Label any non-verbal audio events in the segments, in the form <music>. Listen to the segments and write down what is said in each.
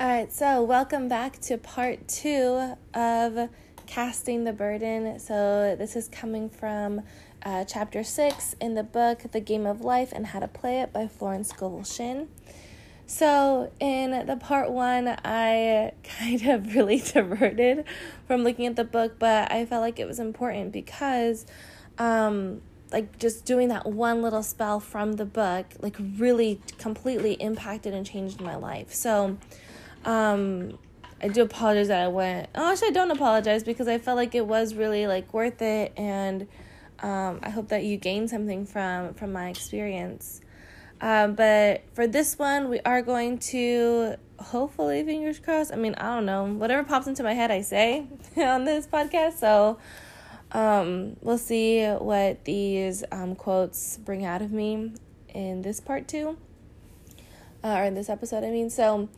All right, so welcome back to part two of Casting the Burden. So, this is coming from uh, chapter six in the book The Game of Life and How to Play It by Florence Scovel Shinn. So, in the part one, I <laughs> kind of really diverted from looking at the book, but I felt like it was important because, um, like, just doing that one little spell from the book, like, really completely impacted and changed my life. So, um, I do apologize that I went. Oh, actually, I don't apologize because I felt like it was really like worth it, and um, I hope that you gained something from from my experience. Um, but for this one, we are going to hopefully, fingers crossed. I mean, I don't know, whatever pops into my head, I say <laughs> on this podcast. So um, we'll see what these um, quotes bring out of me in this part two, uh, or in this episode. I mean, so.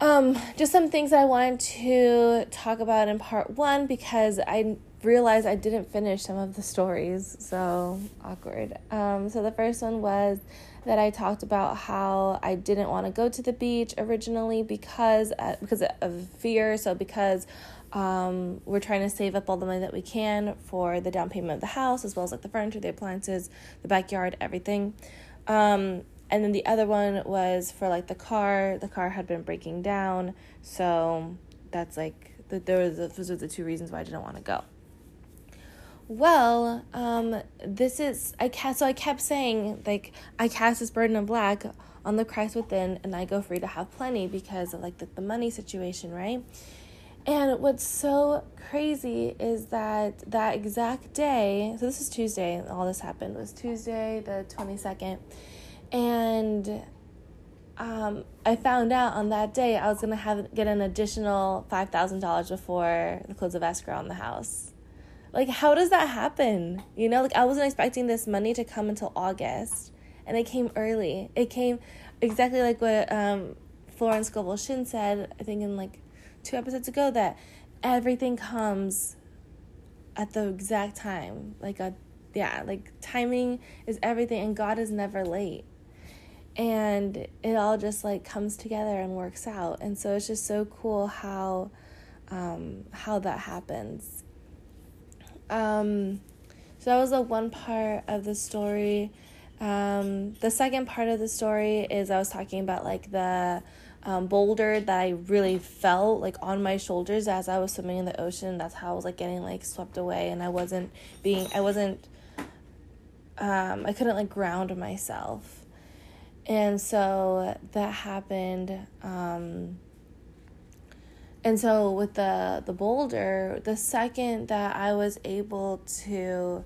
Um, just some things I wanted to talk about in part one because I realized I didn't finish some of the stories, so awkward. Um, so the first one was that I talked about how I didn't want to go to the beach originally because uh, because of fear. So because um, we're trying to save up all the money that we can for the down payment of the house, as well as like the furniture, the appliances, the backyard, everything. Um, and then the other one was for like the car. The car had been breaking down. So that's like the, there was those are the two reasons why i didn't want to go. Well um this is i cast so i kept saying like i cast this burden of black on the christ within and i go free to have plenty because of like the, the money situation right? And what's so crazy is that that exact day so this is tuesday all this happened was tuesday the 22nd and um, I found out on that day I was gonna have get an additional five thousand dollars before the close of escrow on the house. Like, how does that happen? You know, like I wasn't expecting this money to come until August, and it came early. It came exactly like what um, Florence Scovel Shinn said. I think in like two episodes ago that everything comes at the exact time. Like a yeah, like timing is everything, and God is never late and it all just like comes together and works out. And so it's just so cool how um, how that happens. Um, so that was the one part of the story. Um, the second part of the story is i was talking about like the um, boulder that i really felt like on my shoulders as i was swimming in the ocean. That's how i was like getting like swept away and i wasn't being i wasn't um, i couldn't like ground myself and so that happened um, and so with the the boulder the second that i was able to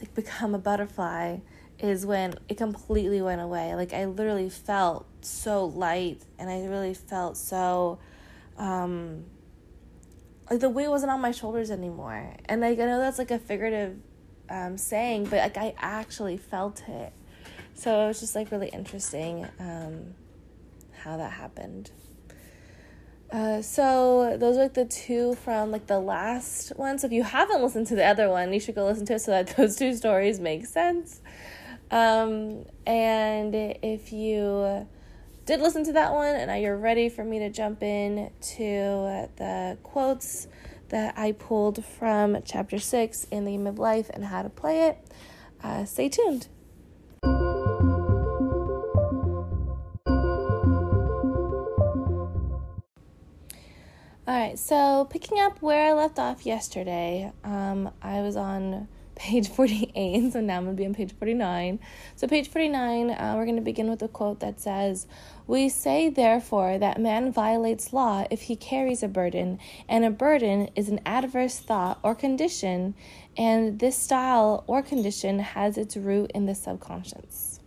like become a butterfly is when it completely went away. Like i literally felt so light and i really felt so um like the weight wasn't on my shoulders anymore. And like i know that's like a figurative um saying but like i actually felt it so it was just like really interesting um, how that happened. Uh, so those are like the two from like the last one. So if you haven't listened to the other one, you should go listen to it so that <laughs> those two stories make sense. Um, and if you did listen to that one and now you're ready for me to jump in to the quotes that I pulled from chapter six in the game of life and how to play it, uh, stay tuned. All right, so picking up where I left off yesterday, um, I was on <laughs> page 48, so now I'm to be on page 49. So, page 49, uh, we're to begin with a quote that says, We say, therefore, that man violates law if he carries a burden, and a burden is an adverse thought or condition, and this style or condition has its root in the subconscious.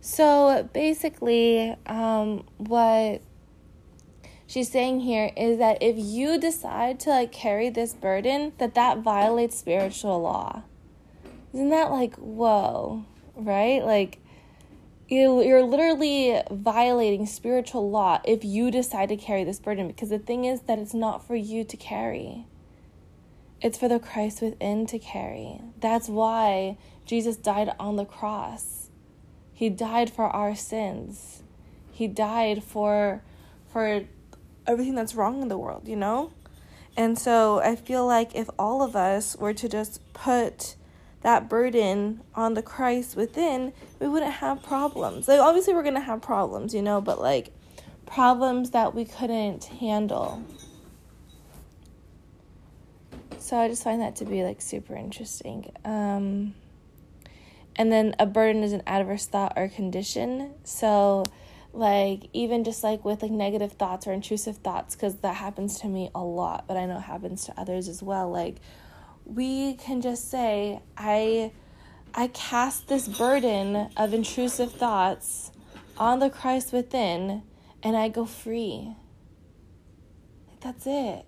So, basically, um, what she's saying here is that if you decide to like carry this burden that that violates spiritual law. Isn't that like whoa right? Like you, you're literally violating spiritual law if you decide to carry this burden because the thing is that it's not for you to carry. It's for the christ within to carry. That's why jesus died on the cross. He died for our sins. He died for for everything that's wrong in the world, you know? And so I feel like if all of us were to just put that burden on the Christ within, we wouldn't have problems. Like obviously we're going to have problems, you know, but like problems that we couldn't handle. So I just find that to be like super interesting. Um and then a burden is an adverse thought or condition. So like even just like with like negative thoughts or intrusive thoughts cuz that happens to me a lot, but I know it happens to others as well. Like we can just say, I I cast this burden of intrusive thoughts on the Christ within and I go free. That's it.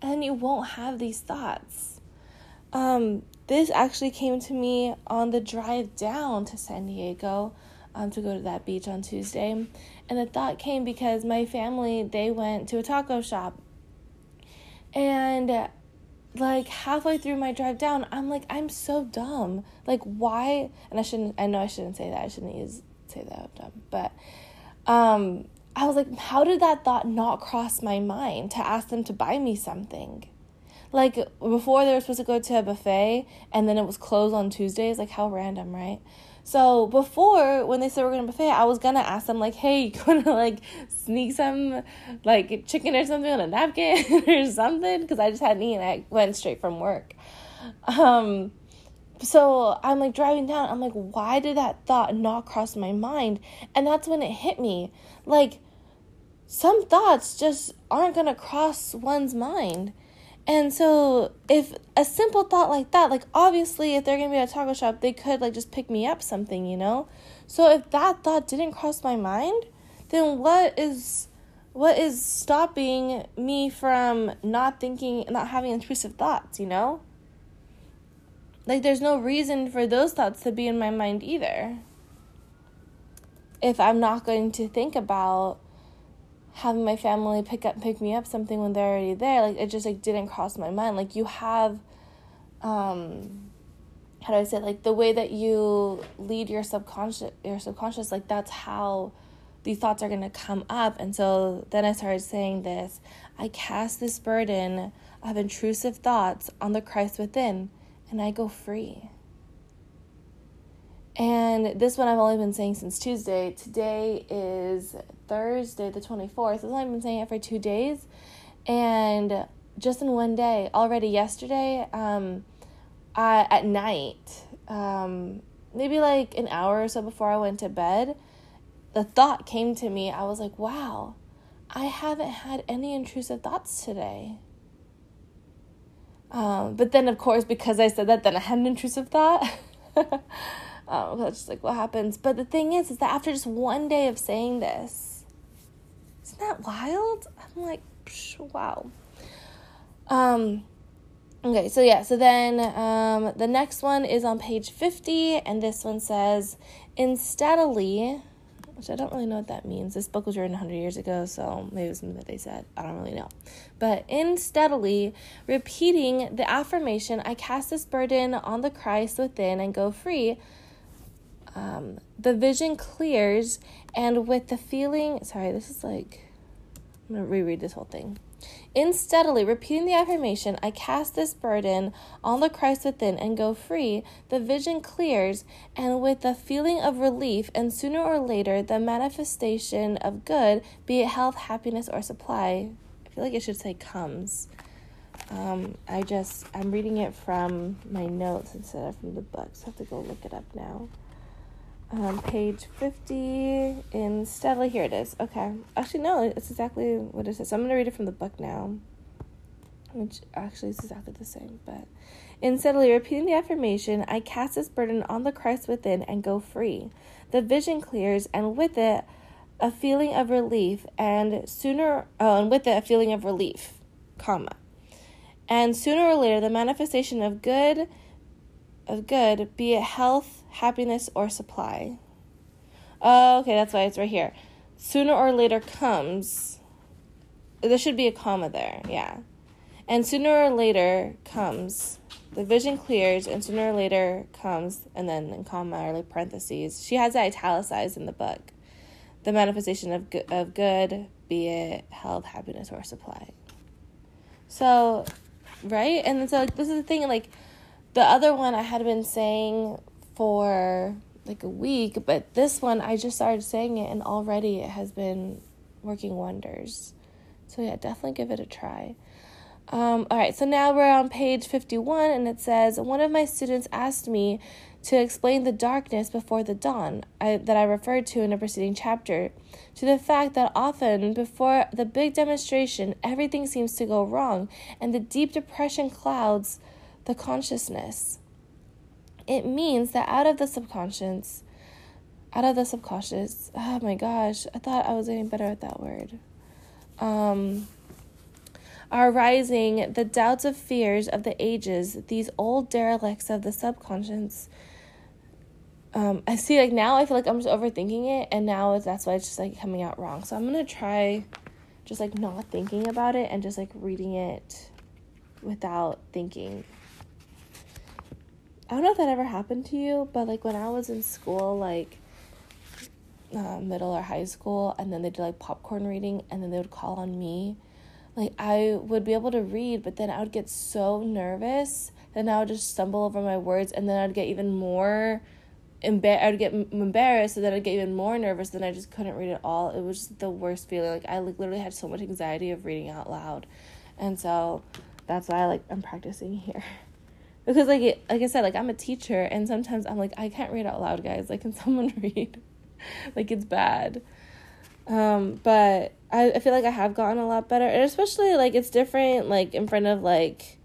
And you won't have these thoughts. Um, this actually came to me on the drive down to San Diego um, to go to that beach on Tuesday. And the thought came because my family, they went to a taco shop. And like halfway through my drive down, I'm like, I'm so dumb. Like, why? And I shouldn't, I know I shouldn't say that. I shouldn't use, say that I'm dumb. But um, I was like, how did that thought not cross my mind to ask them to buy me something? Like, before they were supposed to go to a buffet and then it was closed on Tuesdays. Like, how random, right? So before, when they said we're gonna buffet, I was gonna ask them like, "Hey, <laughs> you gonna like sneak some like chicken or something on a napkin <laughs> or something?" Because I just hadn't eaten. I went straight from work. Um, so I'm like driving down. I'm like, why did that thought not cross my mind? And that's when it hit me. Like, some thoughts just aren't gonna cross one's mind. And so if a simple thought like that, like obviously if they're gonna be at a taco shop, they could like just pick me up something, you know? So if that thought didn't cross my mind, then what is what is stopping me from not thinking not having intrusive thoughts, you know? Like there's no reason for those thoughts to be in my mind either. If I'm not going to think about having my family pick up pick me up something when they're already there like it just like didn't cross my mind. Like you have um how do i say it? like the way that you lead your subconscious your subconscious like that's how these thoughts are going to come up. And so then i started saying this i cast this burden of intrusive thoughts on the christ within and i go free and this one I've only been saying since Tuesday. Today is Thursday, the 24th. I've only been saying it for two days. And just in one day, already yesterday, um, I, at night, um, maybe like an hour or so before I went to bed, the thought came to me. I was like, wow, I haven't had any intrusive thoughts today. Um, but then, of course, because I said that, then I had an intrusive thought. <laughs> Um, that's just like what happens. But the thing is, is that after just one day of saying this, isn't that wild? I'm like, wow. Um, okay, so yeah, so then um, the next one is on page 50, and this one says, insteadily, which I don't really know what that means. This book was written 100 years ago, so maybe it was something that they said. I don't really know. But in steadily repeating the affirmation, I cast this burden on the Christ within and go free um, the vision clears, and with the feeling, sorry, this is like, I'm to reread this whole thing. In steadily repeating the affirmation, I cast this burden on the Christ within and go free, the vision clears, and with the feeling of relief, and sooner or later, the manifestation of good, be it health, happiness, or supply. I feel like it should say comes. Um, I just, I'm reading it from my notes instead of from the book, so I have to go look it up now um, page 50 in steadily here it is. Okay. Actually no it's exactly what it says. So i'm going to read it from the book now which actually is exactly the same but in steadily repeating the affirmation i cast this burden on the christ within and go free. The vision clears and with it a feeling of relief and sooner oh, and with it a feeling of relief comma. And sooner or later the manifestation of good of good, be it health, happiness, or supply. Oh, okay, that's why it's right here. Sooner or later comes. There should be a comma there, yeah. And sooner or later comes. The vision clears, and sooner or later comes, and then in comma or like parentheses. She has it italicized in the book. the manifestation of good, of good, be it health, happiness, or supply. So, right? And so like, this is the thing like the other one I had been saying for like a week, but this one I just started saying it and already it has been working wonders. So yeah, definitely give it a try. Um, all right, so now we're on page 51 and it says One of my students asked me to explain the darkness before the dawn I, that I referred to in a preceding chapter, to the fact that often before the big demonstration, everything seems to go wrong and the deep depression clouds the consciousness. It means that out of the subconscious, out of the subconscious, oh my gosh, I thought I was getting better at that word. Um, are rising the doubts of fears of the ages, these old derelicts of the subconscious. Um, I see, like, now I feel like I'm just overthinking it, and now that's why it's just like coming out wrong. So I'm gonna try just like not thinking about it and just like reading it without thinking I don't know if that ever happened to you, but like when I was in school, like uh, middle or high school, and then they did like popcorn reading, and then they would call on me. Like I would be able to read, but then I would get so nervous, then I would just stumble over my words, and then I'd get even more embar- I'd get embarrassed, and then I'd get even more nervous. Then I just couldn't read at all. It was the worst feeling. Like I like literally had so much anxiety of reading out loud, and so that's why I like I'm practicing here. <laughs> because like it, like I said, like I'm a teacher, and sometimes I'm like I can't read out loud, guys. Like, can <laughs> someone read? like it's bad. Um, but I, I feel like I have gotten a lot better, and especially like it's different, like in front of like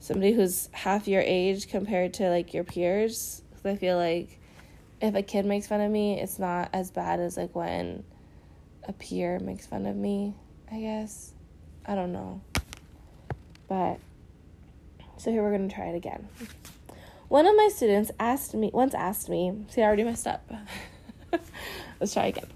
somebody who's half your age compared to like your peers. Because I feel like if a kid makes fun of me, it's not as bad as like when a peer makes fun of me. I guess I don't know, but so here we're going to try it again. One of my students asked me, once asked me, see, I already messed up. <laughs> Let's try again.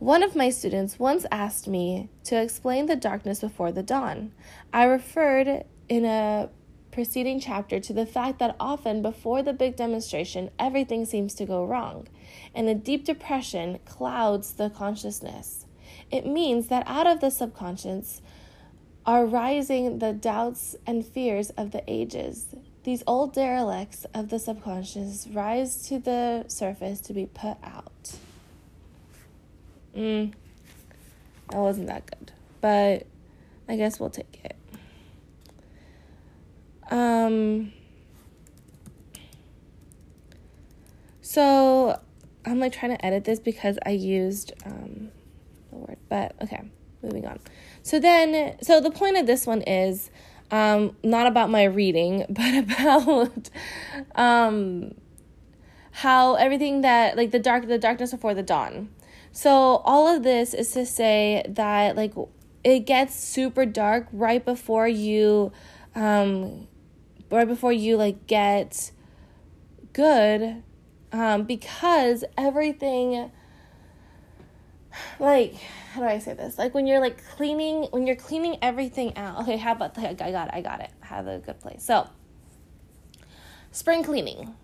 One of my students once asked me to explain the darkness before the dawn. I referred in a preceding chapter to the fact that often before the big demonstration, everything seems to go wrong, and a deep depression clouds the consciousness. It means that out of the subconscious, are rising the doubts and fears of the ages. These old derelicts of the subconscious rise to the surface to be put out. Mm, that wasn't that good, but I guess we'll take it. Um, so I'm like trying to edit this because I used um, the word, but okay, moving on. So then, so the point of this one is um, not about my reading, <laughs> but about um, how everything that like the dark, the darkness before the dawn. So all of this is to say that like it gets super dark right before you, um, right before you like get good, um, because everything like how do I say this? Like when you're like cleaning, when you're cleaning everything out. Okay, how about the, I got it, I got it. Have a good place. So, spring cleaning.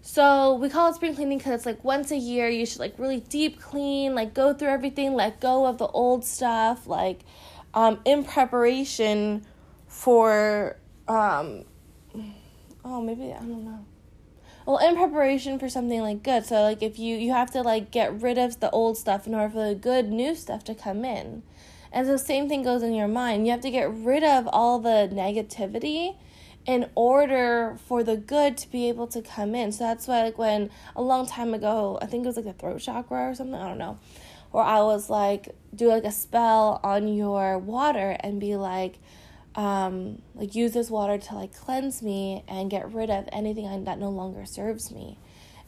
So we call it spring cleaning because it's like once a year you should like really deep clean, like go through everything, let go of the old stuff, like um, in preparation for um, oh maybe I don't know well in preparation for something like good. So like if you you have to like get rid of the old stuff in order for the good new stuff to come in. And the same thing goes in your mind. You have to get rid of all the negativity in order for the good to be able to come in. So that's why like when a long time ago i think it was like the throat chakra or something i don't know where i was like do like a spell on your water and be like um, like use this water to like cleanse me and get rid of anything that no longer serves me.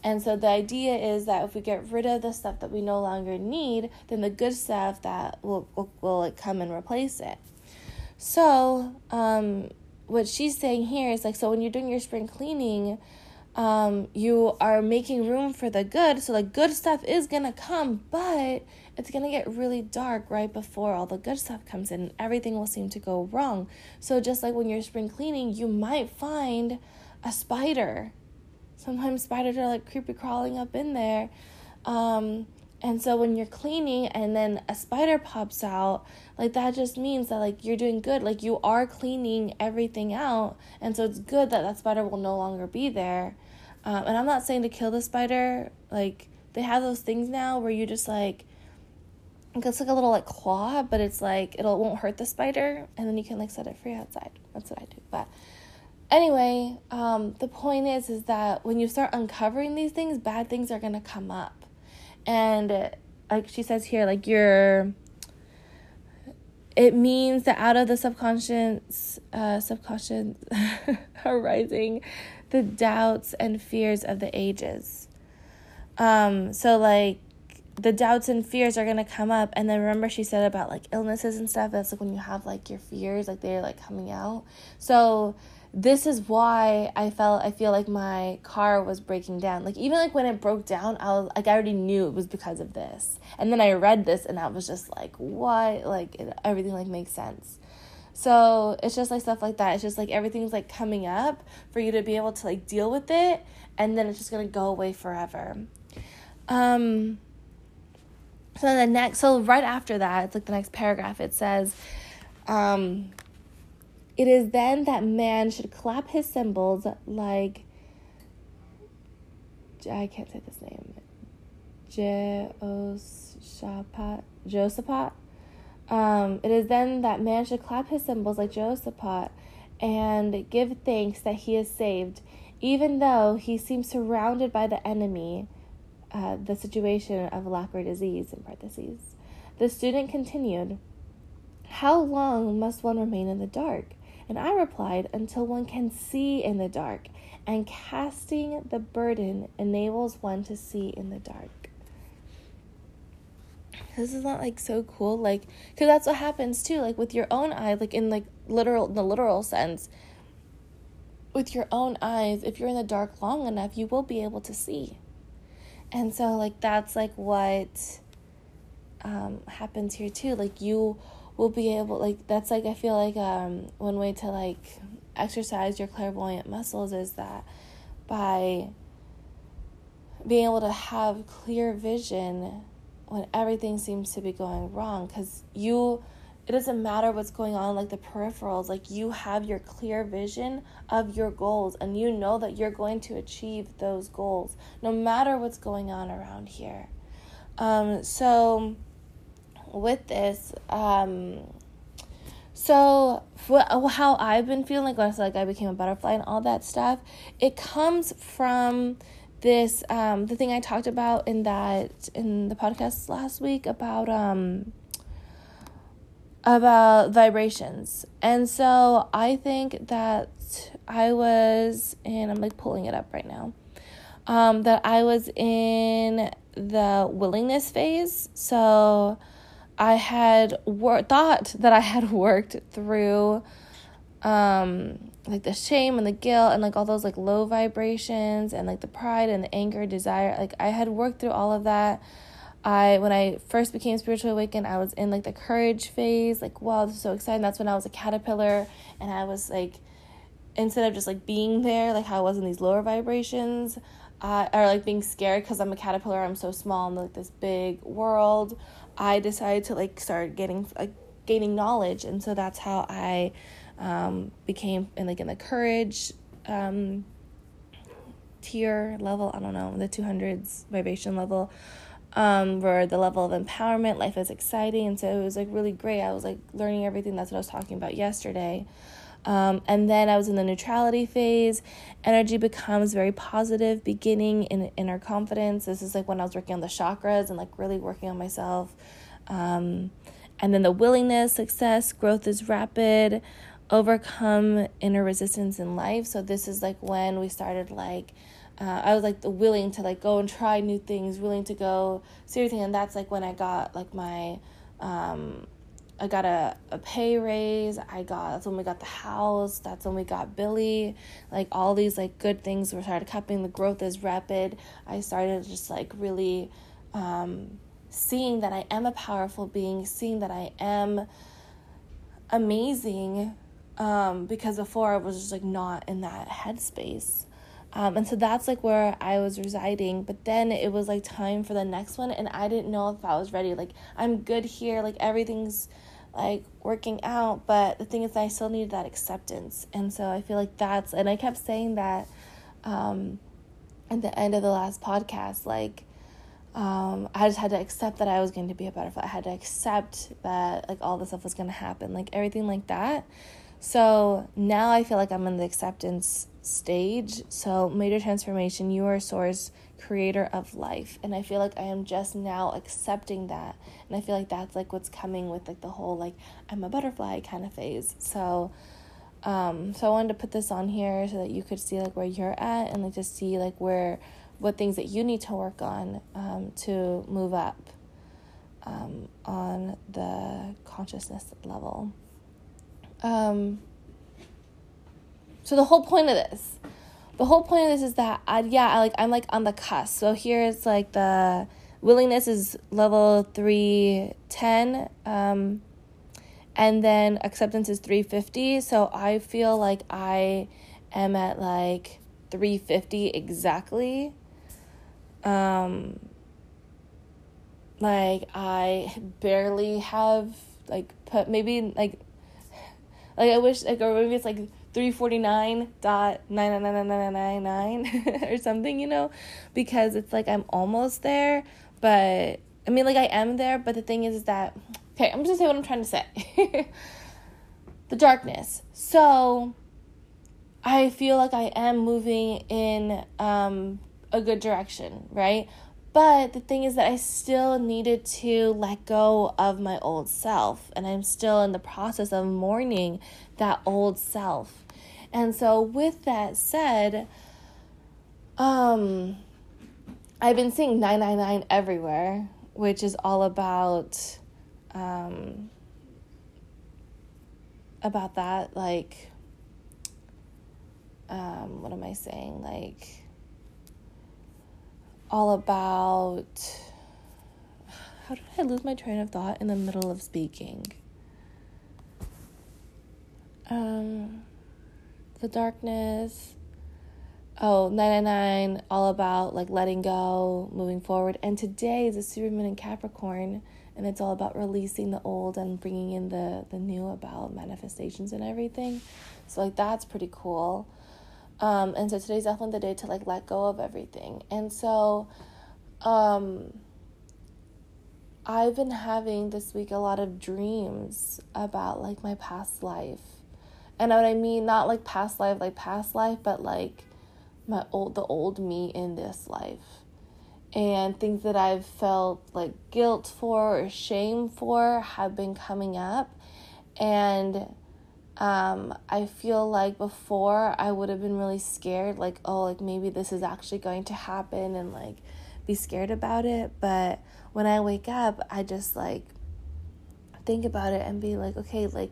And so the idea is that if we get rid of the stuff that we no longer need, then the good stuff that will will, will like come and replace it. So um, what she's saying here is like so when you're doing your spring cleaning, um, you are making room for the good. So the good stuff is gonna come, but it's going to get really dark right before all the good stuff comes in. and Everything will seem to go wrong. So, just like when you're spring cleaning, you might find a spider. Sometimes spiders are like creepy crawling up in there. Um, and so when you're cleaning and then a spider pops out, like that just means that like you're doing good. Like you are cleaning everything out, and so it's good that that spider will no longer be there. Um, and I'm not saying to kill the spider. Like they have those things now where you just like it's like a little like claw, but it's like it'll won't hurt the spider, and then you can like set it free outside. That's what I do. But anyway, um, the point is is that when you start uncovering these things, bad things are gonna come up, and like she says here, like you're. It means that out of the subconscious, uh, subconscious <laughs> arising, the doubts and fears of the ages. Um, so like the doubts and fears are gonna come up. And then remember she said about like illnesses and stuff that's like when you have like your fears like they're like coming out. So this is why i felt i feel like my car was breaking down. Like even like when it broke down i was like i already knew it was because of this. And then i read this and i was just like what? Like it, everything like makes sense. So it's just like stuff like that. It's just like everything's like coming up for you to be able to like deal with it. And then it's just gonna go away forever. Um so the next, so right after that, it's like the next paragraph. It says, um, "It is then that man should clap his cymbals like I can't say this name, Jehoshaphat, Josaphat. Um, it is then that man should clap his cymbals like Josaphat and give thanks that he is saved, even though he seems surrounded by the enemy." Uh, the situation of leper disease in parentheses. The student continued, How long must one remain in the dark? And I replied, Until one can see in the dark, and casting the burden enables one to see in the dark. This is not like so cool, like, because that's what happens too, like with your own eye, like in like literal, in the literal sense. With your own eyes, if you're in the dark long enough, you will be able to see and so like that's like what um, happens here too. Like you will be able like that's like i feel like um, one way to like exercise your clairvoyant muscles is that by being able to have clear vision when everything seems to be going wrong because you it doesn't matter what's going on like the peripherals like you have your clear vision of your goals and you know that you're going to achieve those goals no matter what's going on around here. Um, so with this um, so how i've been feeling like when last like i became a butterfly and all that stuff it comes from this um, the thing i talked about in that in the podcast last week about um about vibrations. And so I think that I was, and I'm like pulling it up right now, um, that I was in the willingness phase. So I had wor- thought that I had <laughs> worked through um like the shame and the guilt and like all those like low vibrations and like the pride and the anger desire like i had worked through all of that I when I first became spiritually awakened, I was in like the courage phase, like wow, this is so exciting. That's when I was a caterpillar and I was like instead of just like being there, like how I was in these lower vibrations, uh, or like being scared because I'm a caterpillar, I'm so small in like this big world. I decided to like start getting like gaining knowledge, and so that's how I um, became in like in the courage um, tier level. I don't know the two hundreds vibration level um, where the level of empowerment, life is exciting. And so it was like really great. I was like learning everything. That's what I was talking about yesterday. Um, and then I was in the neutrality phase. Energy becomes very positive, beginning in inner confidence. This is like when I was working on the chakras and like really working on myself. Um, and then the willingness, success, growth is rapid, overcome inner resistance in life. So this is like when we started like uh, I was like willing to like go and try new things, willing to go everything, and that's like when I got like my, um, I got a, a pay raise. I got that's when we got the house. That's when we got Billy. Like all these like good things were started happening. The growth is rapid. I started just like really, um, seeing that I am a powerful being, seeing that I am amazing, um, because before I was just like not in that headspace. Um, and so that's like where I was residing. But then it was like time for the next one, and I didn't know if I was ready. Like, I'm good here, like, everything's like working out. But the thing is, I still needed that acceptance. And so I feel like that's, and I kept saying that um, at the end of the last podcast, like, um, I just had to accept that I was going to be a butterfly. I had to accept that like all this stuff was going to happen, like everything like that. So now I feel like I'm in the acceptance stage. So, major transformation, you are source creator of life. And I feel like I am just now accepting that. And I feel like that's like what's coming with like the whole like I'm a butterfly kind of phase. So, um, so I wanted to put this on here so that you could see like where you're at and like to see like where what things that you need to work on um, to move up um, on the consciousness level. Um, so the whole point of this, the whole point of this is that I, yeah, I like I'm like on the cusp. So here's like the willingness is level three ten, um, and then acceptance is three fifty. So I feel like I am at like three fifty exactly. Um, like I barely have like put maybe like <sighs> like I wish like or maybe it's like 349.99999 <laughs> or something, you know, because it's like I'm almost there, but I mean like I am there, but the thing is, is that okay, I'm just gonna say what I'm trying to say. <laughs> the darkness. So I feel like I am moving in um a good direction, right? But the thing is that I still needed to let go of my old self, and I'm still in the process of mourning that old self. And so, with that said, um, I've been seeing 999 everywhere, which is all about, um, about that, like, um, what am I saying? Like, all about how did I lose my train of thought in the middle of speaking? Um, the darkness. Oh, 999, all about like letting go, moving forward. And today is a Supermoon in Capricorn, and it's all about releasing the old and bringing in the the new about manifestations and everything. So like that's pretty cool. Um, and so today's definitely the day to like let go of everything. And so, um, I've been having this week a lot of dreams about like my past life. And what I mean, not like past life, like past life, but like my old, the old me in this life. And things that I've felt like guilt for or shame for have been coming up. And um, I feel like before I would have been really scared, like, oh, like maybe this is actually going to happen and like be scared about it. But when I wake up, I just like think about it and be like, okay, like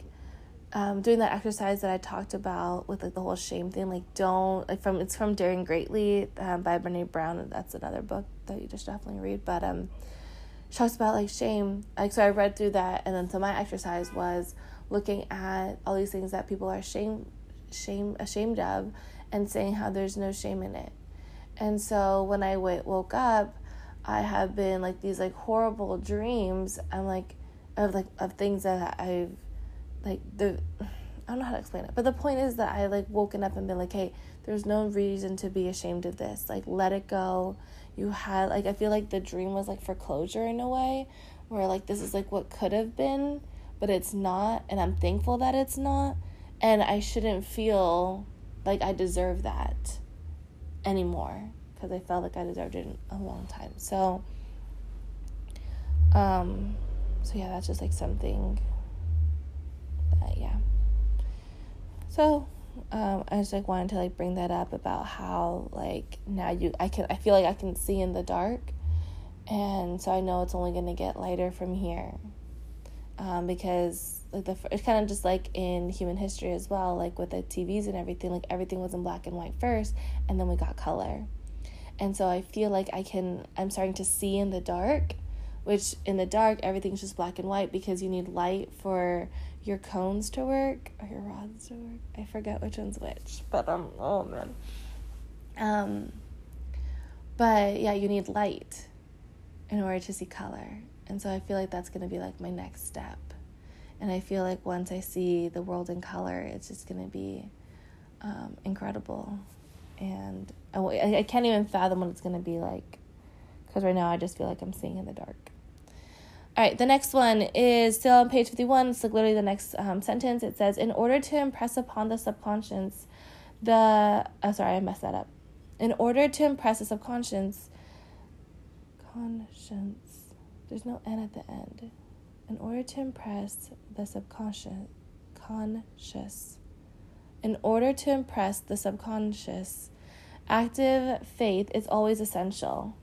um, doing that exercise that I talked about with like the whole shame thing, like don't like from it's from Daring Greatly um, by Brene Brown. That's another book that you just definitely read. But um, she talks about like shame. Like so, I read through that, and then so my exercise was looking at all these things that people are shame, shame, ashamed of, and saying how there's no shame in it. And so when I w- woke up, I have been like these like horrible dreams. I'm like of like of things that I've like the <sighs> I don't know how to explain it, but the point is that I like woken up and been like, hey, there's no reason to be ashamed of this. Like let it go. You had like I feel like the dream was like for closure in a way, where like this is like what could have been but it's not, and I'm thankful that it's not, and I shouldn't feel like I deserve that anymore because I felt like I deserved it a long time. So, um, so yeah, that's just like something that yeah. So, um, I just like wanted to like bring that up about how like now you I can I feel like I can see in the dark, and so I know it's only gonna get lighter from here um, because like the it's kind of just like in human history as well, like with the TVs and everything. Like everything was in black and white first, and then we got color, and so I feel like I can I'm starting to see in the dark, which in the dark everything's just black and white because you need light for your cones to work or your rods to work. I forget which one's which, but um oh man. Um, but yeah, you need light in order to see color. And so I feel like that's to be like my next step. And I feel like once I see the world in color, it's just to be um, incredible. And I, I can't even fathom what it's to be like. Because right now I just feel like I'm seeing in the dark. All right, the next one is still on page 51. It's like literally the next um, sentence. It says, In order to impress upon the subconscious, the. Oh, sorry, I messed that up. In order to impress the subconscious, conscience, there's no N at the end. In order to impress the subconscious, conscious, in order to impress the subconscious, active faith is always essential.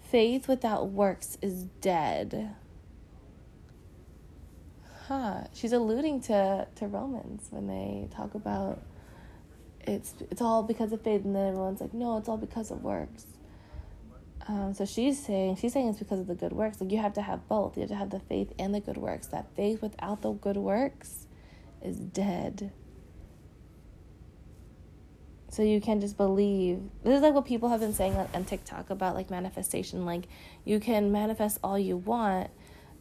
Faith without works is dead huh, she's alluding to, to Romans when they talk about it's it's all because of faith, and then everyone's like, no, it's all because of works. Um, so she's saying she's saying it's because of the good works. Like you have to have both. You have to have the faith and the good works. That faith without the good works is dead. So you can just believe. This is like what people have been saying on, on TikTok about like manifestation. Like you can manifest all you want,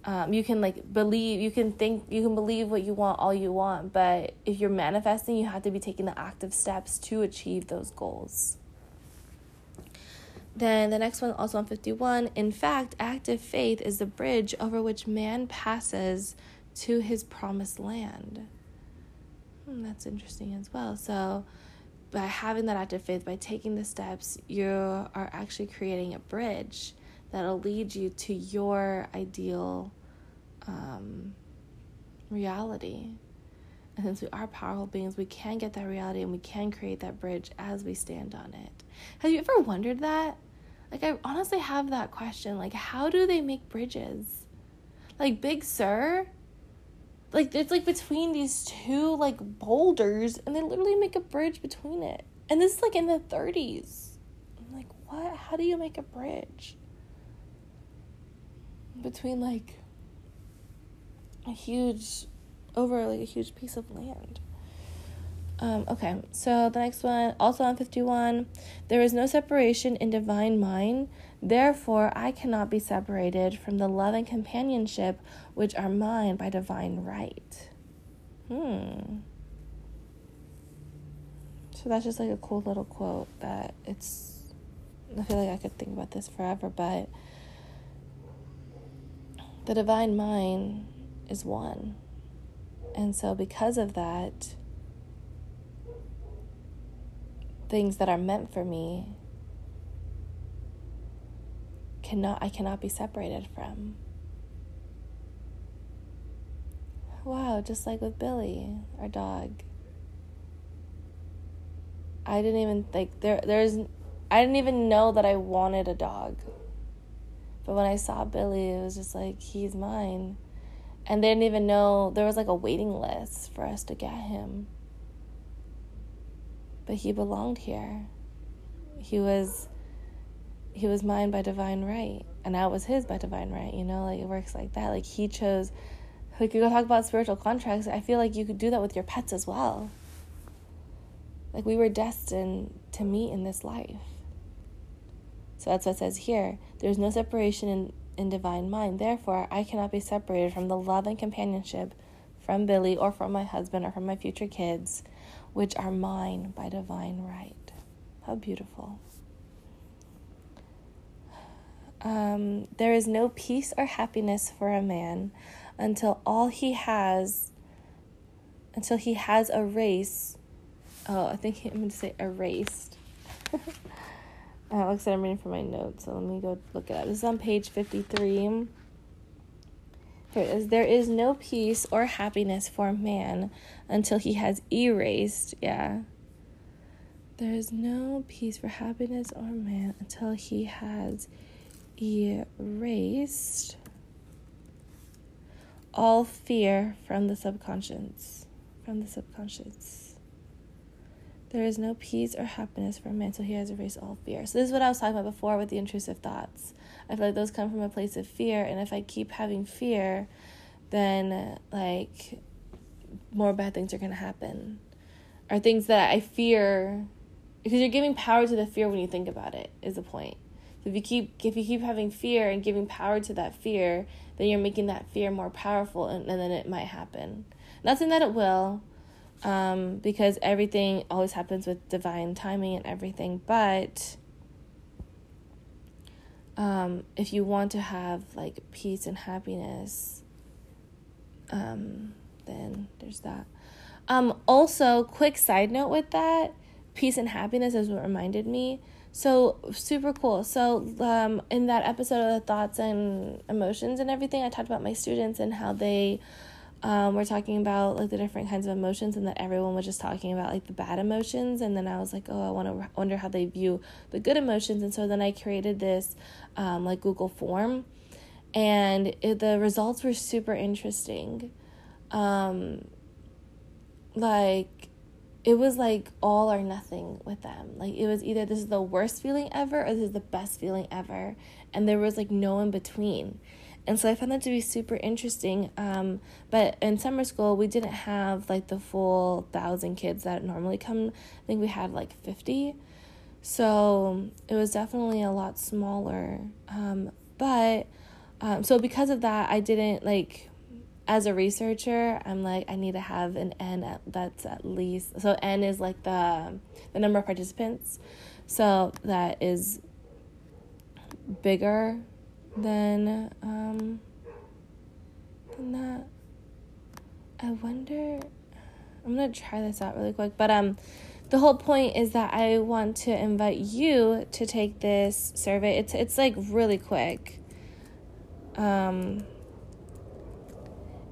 um, you can like believe you can think you can believe what you want all you want but if you're manifesting you have to be taking the active steps to achieve those goals. Then the next one also on 51 in fact active faith is the bridge over which man passes to his promised land. Hmm, that's interesting as well. So by having that active faith by taking the steps you are actually creating a bridge that'll lead you to your ideal um, reality. And since we are powerful beings, we can get that reality and we can create that bridge as we stand on it. Have you ever wondered that? Like, I honestly have that question. Like, how do they make bridges? Like, Big Sur, like, it's like between these two, like, boulders, and they literally make a bridge between it. And this is like in the 30s. I'm like, what? How do you make a bridge? Between like a huge, over like a huge piece of land. Um, okay, so the next one, also on 51, there is no separation in divine mind, therefore I cannot be separated from the love and companionship which are mine by divine right. Hmm. So that's just like a cool little quote that it's, I feel like I could think about this forever, but the divine mind is one. And so, because of that, things that are meant for me cannot I cannot be separated from. Wow, just like with Billy, our dog. I didn't even like there there's I didn't even know that I wanted a dog. But when I saw Billy, it was just like he's mine and they didn't even know there was like a waiting list for us to get him. But he belonged here. He was he was mine by divine right, and I was his by divine right. You know, like it works like that. Like he chose. Like you go talk about spiritual contracts. I feel like you could do that with your pets as well. Like we were destined to meet in this life. So that's what says here. There's no separation in in divine mind. Therefore, I cannot be separated from the love and companionship from Billy or from my husband or from my future kids, which are mine by divine right. How beautiful. Um, there is no peace or happiness for a man until all he has, until he has a race. Oh, I think I'm going to say erased. <laughs> Uh, like I said, I'm reading from my notes, so let me go look it up. This is on page 53. Here it is. There is no peace or happiness for man until he has erased. Yeah. There is no peace for happiness or man until he has erased all fear from the subconscious. From the subconscious. There is no peace or happiness for a man until he has erased all fear. So this is what I was talking about before with the intrusive thoughts. I feel like those come from a place of fear, and if I keep having fear, then like more bad things are gonna happen, or things that I fear because you're giving power to the fear when you think about it is the point so if you keep if you keep having fear and giving power to that fear then you're making that fear more powerful and, and then it might happen not saying that it will um, because everything always happens with divine timing and everything but um, if you want to have like peace and happiness um, then there's that um, also quick side note with that peace and happiness is what reminded me. So super cool. So um, in that episode of the thoughts and emotions and everything, I talked about my students and how they um, were talking about like the different kinds of emotions, and that everyone was just talking about like the bad emotions. And then I was like, oh, I want to wonder how they view the good emotions. And so then I created this um, like Google form, and it, the results were super interesting. Um, like it was like all or nothing with them. Like it was either this is the worst feeling ever or this is the best feeling ever. And there was like no in between. And so I found that to be super interesting. Um, but in summer school, we didn't have like the full thousand kids that normally come. I think we had like 50. So it was definitely a lot smaller. Um, but um, so because of that, I didn't like as a researcher, I'm like I need to have an N at, that's at least so N is like the the number of participants, so that is bigger than um that. I wonder. I'm gonna try this out really quick, but um, the whole point is that I want to invite you to take this survey. It's it's like really quick. Um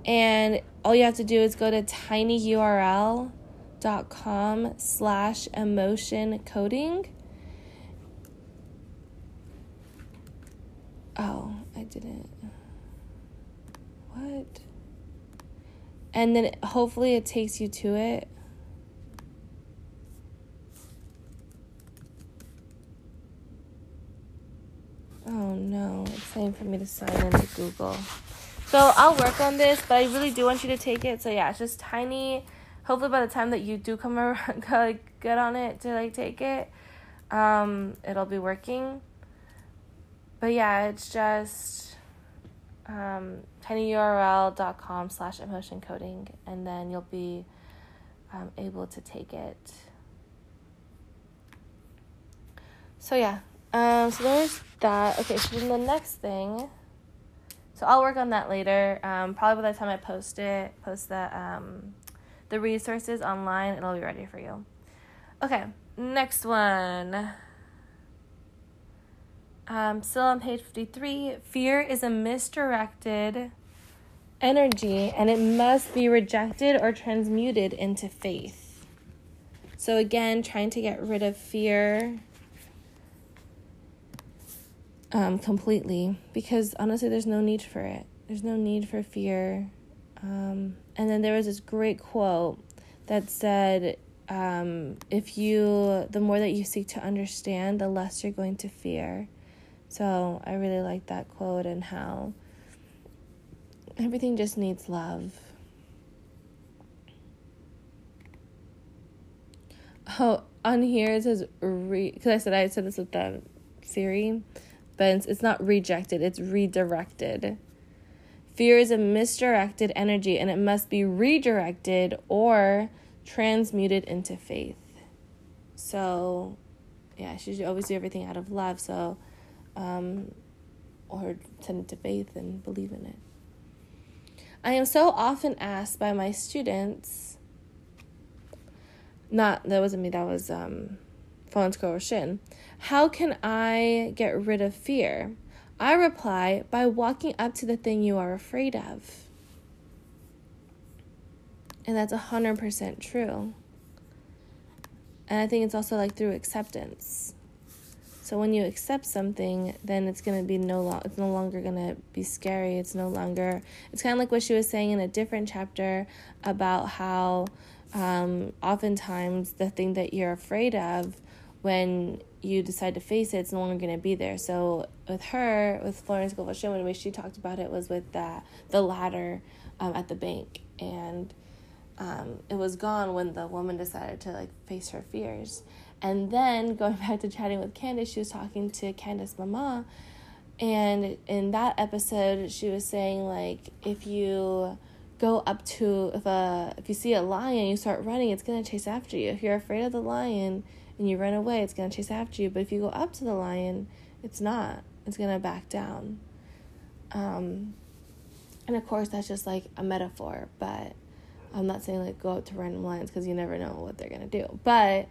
and all you have to do is go to tinyurl.com slash emotion coding. Oh, I didn't. What? And then hopefully it takes you to it. Oh no, it's saying for me to sign into Google. So I'll work on this, but I really do want you to take it. So yeah, it's just tiny. Hopefully by the time that you do come <laughs> around, like, get on it to like take it, um, it'll be working. But yeah, it's just um, tinyurl.com slash emotion coding, and then you'll be um, able to take it. So yeah, um, so there's that. Okay, so then the next thing. So I'll work on that later. Um, probably by the time I post it, post the um, the resources online, it'll be ready for you. Okay, next one. Um, still on page 53, fear is a misdirected energy and it must be rejected or transmuted into faith. So, again, trying to get rid of fear um, completely because honestly, there's no need for it. There's no need for fear. Um, and then there was this great quote that said, um, if you, the more that you seek to understand, the less you're going to fear. So I really like that quote and how everything just needs love. Oh, on here it says re because I said I said this with the Siri but it's not rejected, it's redirected. Fear is a misdirected energy and it must be redirected or transmuted into faith. So, yeah, she should always do everything out of love. So, um, or tend to faith and believe in it. I am so often asked by my students, not, that wasn't me, that was um, Florence Shinn. How can I get rid of fear? I reply by walking up to the thing you are afraid of. And that's 100% true. And I think it's also like through acceptance. So when you accept something, then it's going to be no lo- it's no longer going to be scary. It's no longer it's kind of like what she was saying in a different chapter about how um, oftentimes the thing that you're afraid of when you decide to face it, it's no longer going to be there. So with her, with Florence Shinn, the way she talked about it was with that the ladder um, at the bank, and um, it was gone when the woman decided to like face her fears. And then going <laughs> back to chatting with Candace, she was talking to Candace Mama. And in that episode, she was saying, like, if you go up to if a if you see a lion you start running it's going to chase after you. If you're afraid of the lion and you run away it's going to chase after you. But if you go up to the lion it's not. It's going to back down. Um, and of course that's just like a metaphor. But i'm not saying like go up to random lions because you never know what they're going to do. But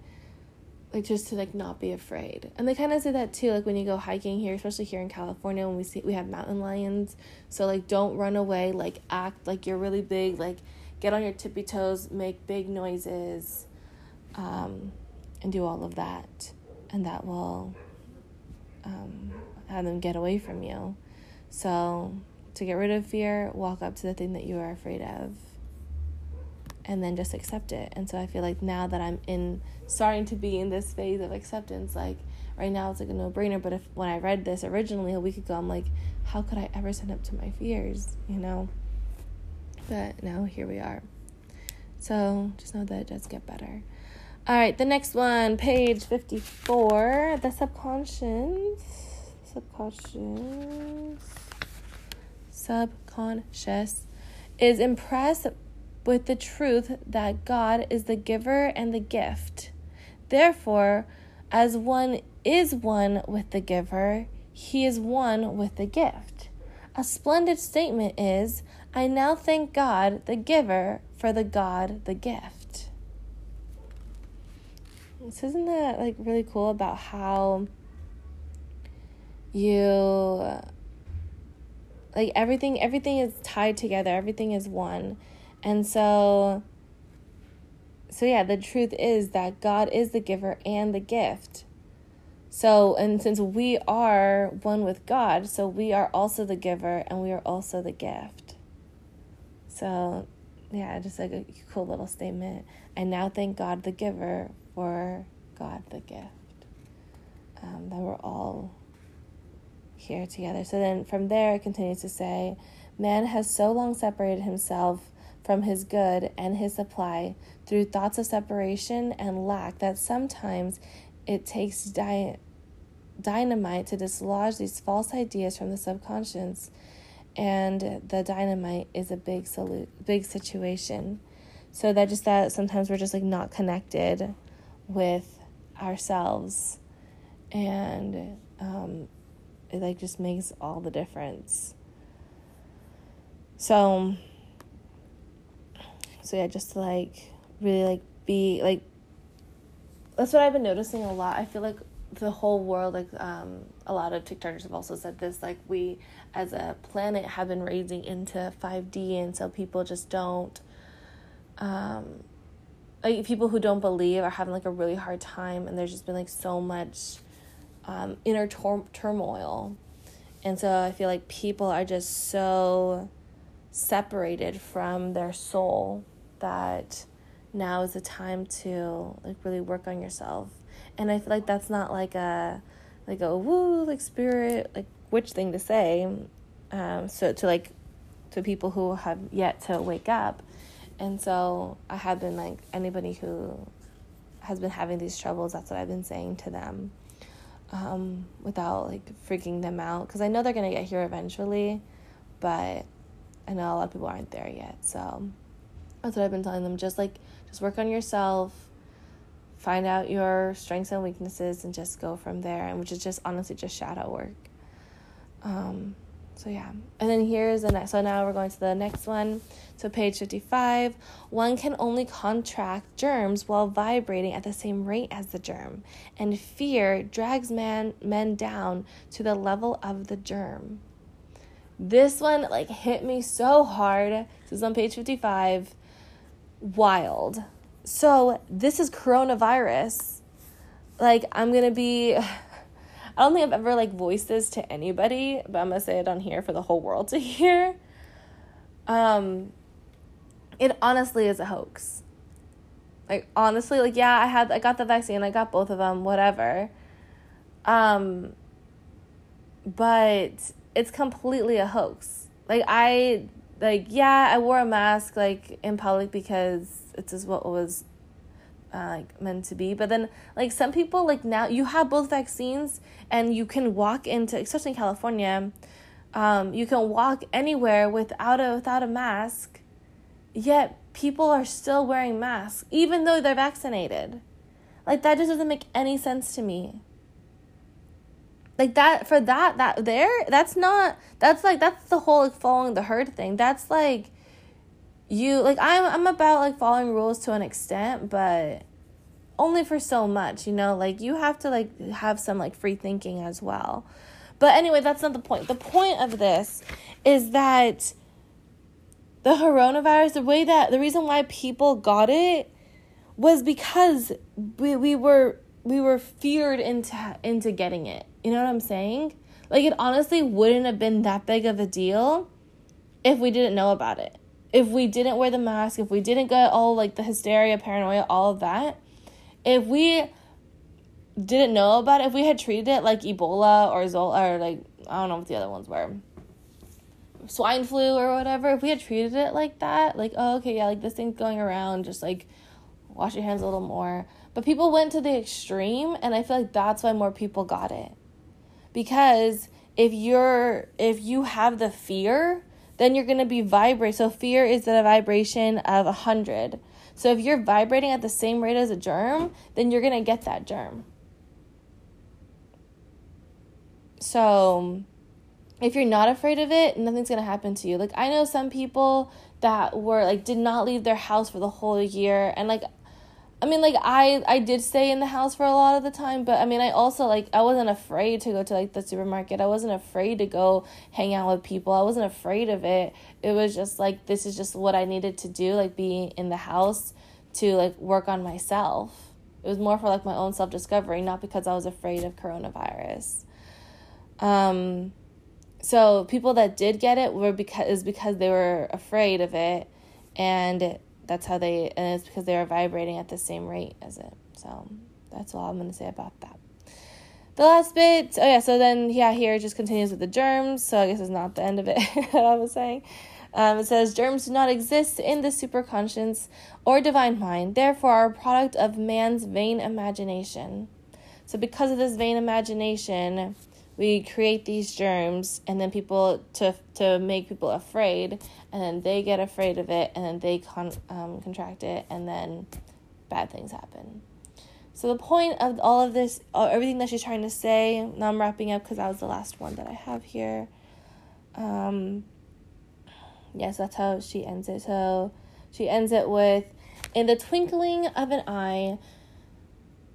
like just to like not be afraid. And they kind of say that too like when you go hiking here especially here in california when we see we have mountain lions. So like don't run away like act like you're really big like get on your tippy toes make big noises um, and do all of that. And that will um, have them get away from you. So to get rid of fear walk up to the thing that you are afraid of and then just accept it. And so I feel like now that I'm in starting to be in this phase of acceptance, like right now it's like a no brainer. But if when I read this originally a week ago, I'm like, how could I ever stand up to my fears, you know? But now here we are. So just know that it does get better. All right, the next one, page 54, the subconscious. Subconscious. Subconscious is impressed with the truth that God is the giver and the gift. Therefore, as one is one with the giver, he is one with the gift. A splendid statement is I now thank God, the giver, for the God, the gift. So isn't that like really cool about how you like everything everything is tied together, everything is one and so so yeah, the truth is that God is the giver and the gift. So, and since we are one with God, so we are also the giver and we are also the gift. So, yeah, just like a cool little statement. I now thank God the giver for God the gift. Um, that we're all here together. So then from there, it continues to say, Man has so long separated himself from his good and his supply through thoughts of separation and lack that sometimes it takes di- dynamite to dislodge these false ideas from the subconscious. And the dynamite is a big salute big situation. So that just that sometimes we're just like not connected with ourselves. And um, it like just makes all the difference. So so yeah, just like really like be like that's what I've been noticing a lot. I feel like the whole world like um a lot of TikTokers have also said this like we as a planet have been raising into 5D and so people just don't um like people who don't believe are having like a really hard time and there's just been like so much um inner tor- turmoil. And so I feel like people are just so separated from their soul that now is the time to like really work on yourself. And I feel like that's not like a like a woo like spirit like witch thing to say. Um, so to like to people who have yet to wake up. And so I have been like anybody who has been having these troubles, that's what I've been saying to them. Um, without like freaking them out because I know they're gonna get here eventually, but I know a lot of people aren't there yet. So that's what I've been telling them. Just like, just work on yourself, find out your strengths and weaknesses, and just go from there. And which is just honestly just shadow work. Um, so yeah, and then here's the next. So now we're going to the next one. So page fifty-five. One can only contract germs while vibrating at the same rate as the germ, and fear drags man men down to the level of the germ. This one like hit me so hard. This is on page fifty-five wild. So, this is coronavirus. Like, I'm going to be. <sighs> I don't think I've ever like voiced this to anybody, but I'm gonna say it on here for the whole world to <laughs> hear. Um, it honestly is a hoax. Like honestly, like yeah, I had I got the vaccine, I got both of them, whatever. Um, but it's completely a hoax. Like I like yeah, I wore a mask like in public because it's just what was uh, like meant to be. But then like some people like now you have both vaccines and you can walk into especially in California, um, you can walk anywhere without a without a mask, yet people are still wearing masks even though they're vaccinated. Like that just doesn't make any sense to me. Like that for that that there that's not that's like that's the whole like following the herd thing. That's like you like I'm I'm about like following rules to an extent, but only for so much, you know? Like you have to like have some like free thinking as well. But anyway, that's not the point. The point of this is that the coronavirus, the way that the reason why people got it was because we, we were we were feared into into getting it. You know what I'm saying? Like it honestly wouldn't have been that big of a deal if we didn't know about it if we didn't wear the mask, if we didn't get all like the hysteria, paranoia, all of that, if we didn't know about it, if we had treated it like Ebola or Zola or like I don't know what the other ones were, swine flu or whatever, if we had treated it like that, like oh okay yeah like this thing's going around, just like wash your hands a little more. But people went to the extreme, and I feel like that's why more people got it, because if you're if you have the fear then you're going to be vibrate. So fear is the vibration of a 100. So if you're vibrating at the same rate as a germ, then you're going to get that germ. So if you're not afraid of it, nothing's going to happen to you. Like I know some people that were like did not leave their house for the whole year and like I mean, like I I did stay in the house for a lot of the time, but I mean, I also like I wasn't afraid to go to like the supermarket. I wasn't afraid to go hang out with people. I wasn't afraid of it. It was just like this is just what I needed to do, like being in the house to like work on myself. It was more for like my own self discovery, not because I was afraid of coronavirus. Um, so people that did get it were because is because they were afraid of it, and that's how they and it's because they are vibrating at the same rate as it. So that's all i'm going to say about that. The last bit oh yeah so then yeah here it just continues with the germs so i guess it's not the end of it <laughs> that i was saying. Um, it says germs do not exist in the superconscious or divine mind therefore are a product of man's vain imagination. So because of this vain imagination we create these germs and then people to to make people afraid and then they get afraid of it and then they con- um, contract it and then bad things happen. So the point of all of this uh, everything that she's trying to say now i'm wrapping up because that was the last one that i have here. Um yes that's how she ends it. So she ends it with in the twinkling of an eye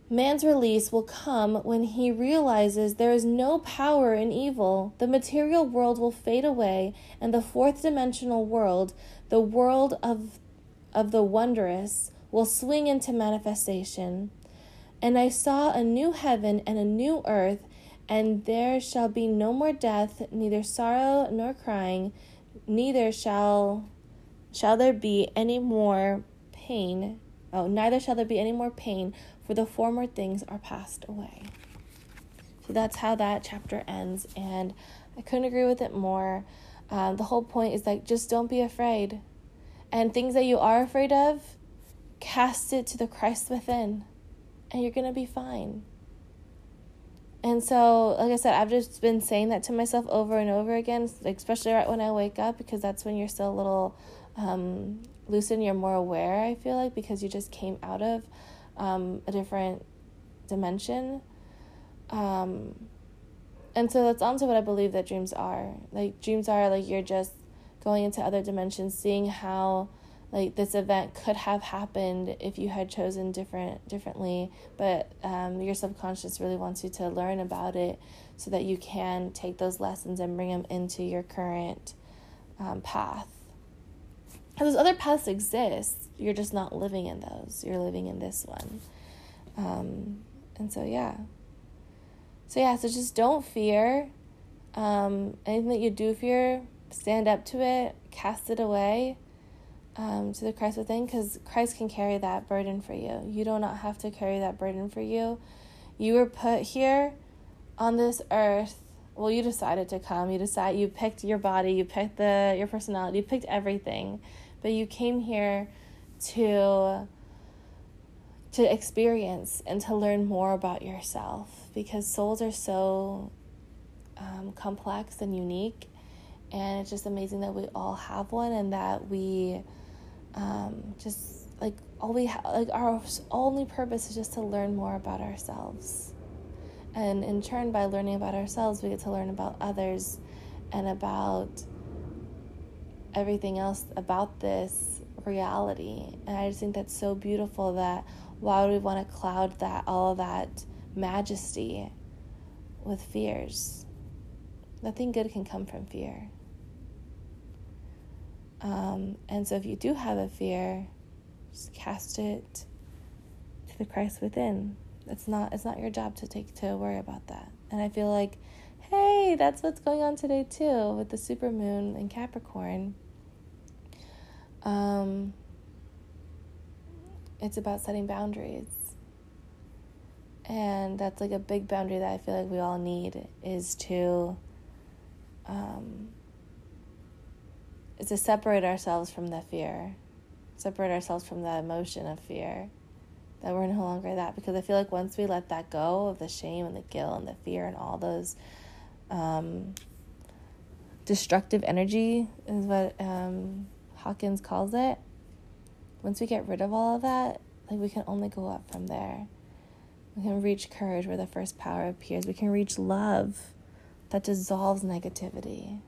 Man's release will come when he realizes there is no power in evil. The material world will fade away, and the fourth dimensional world, the world of, of the wondrous, will swing into manifestation. And I saw a new heaven and a new earth, and there shall be no more death, neither sorrow nor crying, neither shall shall there be any more pain. Oh, neither shall there be any more pain, for the former things are passed away. So that's how that chapter ends, and I couldn't agree with it more. Um, the whole point is like, just don't be afraid. And things that you are afraid of, cast it to the Christ within, and you're going to be fine. And so, like I said, I've just been saying that to myself over and over again, especially right when I wake up, because that's when you're still a little um, you're more aware, I feel like, because you just came out of um, a different dimension. Um, and so that's also what I believe that dreams are. Like dreams are like you're just going into other dimensions, seeing how like this event could have happened if you had chosen different differently but um, your subconscious really wants you to learn about it so that you can take those lessons and bring them into your current um, path those other paths exist. You're just not living in those. You're living in this one. Um, and so yeah. So yeah so just don't fear. Um, anything that you do fear stand up to it. Cast it away um, to the christ within because christ can carry that burden for you. You do not have to carry that burden for you. You were put here on this earth. Well you decided to come. You decide you picked your body you picked the your personality you picked everything but you came here to to experience and to learn more about yourself because souls are so um, complex and unique. And it's just amazing that we all have one and that we um, just like all we have like our only purpose is just to learn more about ourselves. And in turn by learning about ourselves we get to learn about others and about everything else about this reality and i just think that's so beautiful that why would we want to cloud that all that majesty with fears nothing good can come from fear um, and so if you do have a fear just cast it to the Christ within. It's not it's not your job to take to worry about that. And I feel like, hey, that's what's going on today too with the super moon in Capricorn. Um, it's about setting boundaries. And that's like a big boundary that I feel like we all need is to um, is to separate ourselves from the fear. Separate ourselves from that emotion of fear. That we're no longer that. Because i feel like once we let that go of the shame and the guilt and the fear and all those um, destructive energy is what um, hawkins calls it once we get rid of all of that like we can only go up from there we can reach courage where the first power appears we can reach love that dissolves negativity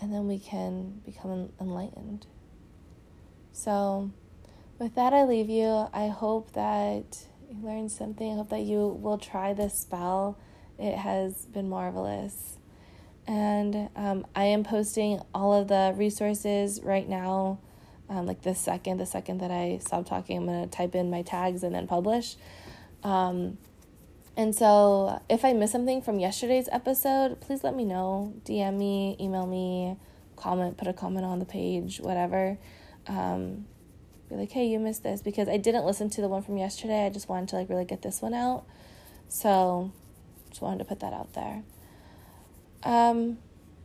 and then we can become enlightened so, with that, I leave you. I hope that you learned something. I hope that you will try this spell. It has been marvelous. And um, I am posting all of the resources right now. Um, like the second, the second that I stop talking, I'm gonna type in my tags and then publish. Um, and so, if I miss something from yesterday's episode, please let me know. DM me, email me, comment, put a comment on the page, whatever um, be like, hey, you missed this because I didn't listen to the one from yesterday. I just wanted to like really get this one out. So just wanted to put that out there. Um,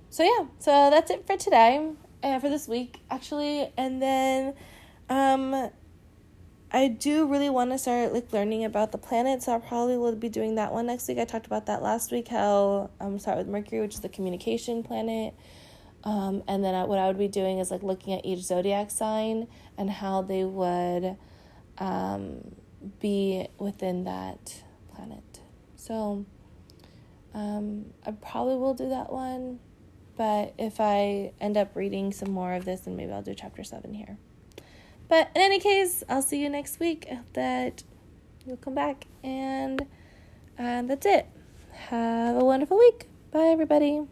so yeah, so that's it for today, uh, for this week actually, and then, um, I do really want to start like learning about the planets, so I probably will be doing that one next week. I talked about that last week. How um start with Mercury, which is the communication planet. Um, and then I, what I would be doing is like looking at each zodiac sign and how they would um, be within that planet. So um, I probably will do that one. But if I end up reading some more of this, then maybe I'll do chapter seven here. But in any case, I'll see you next week. I hope that you'll come back. And uh, that's it. Have a wonderful week. Bye, everybody.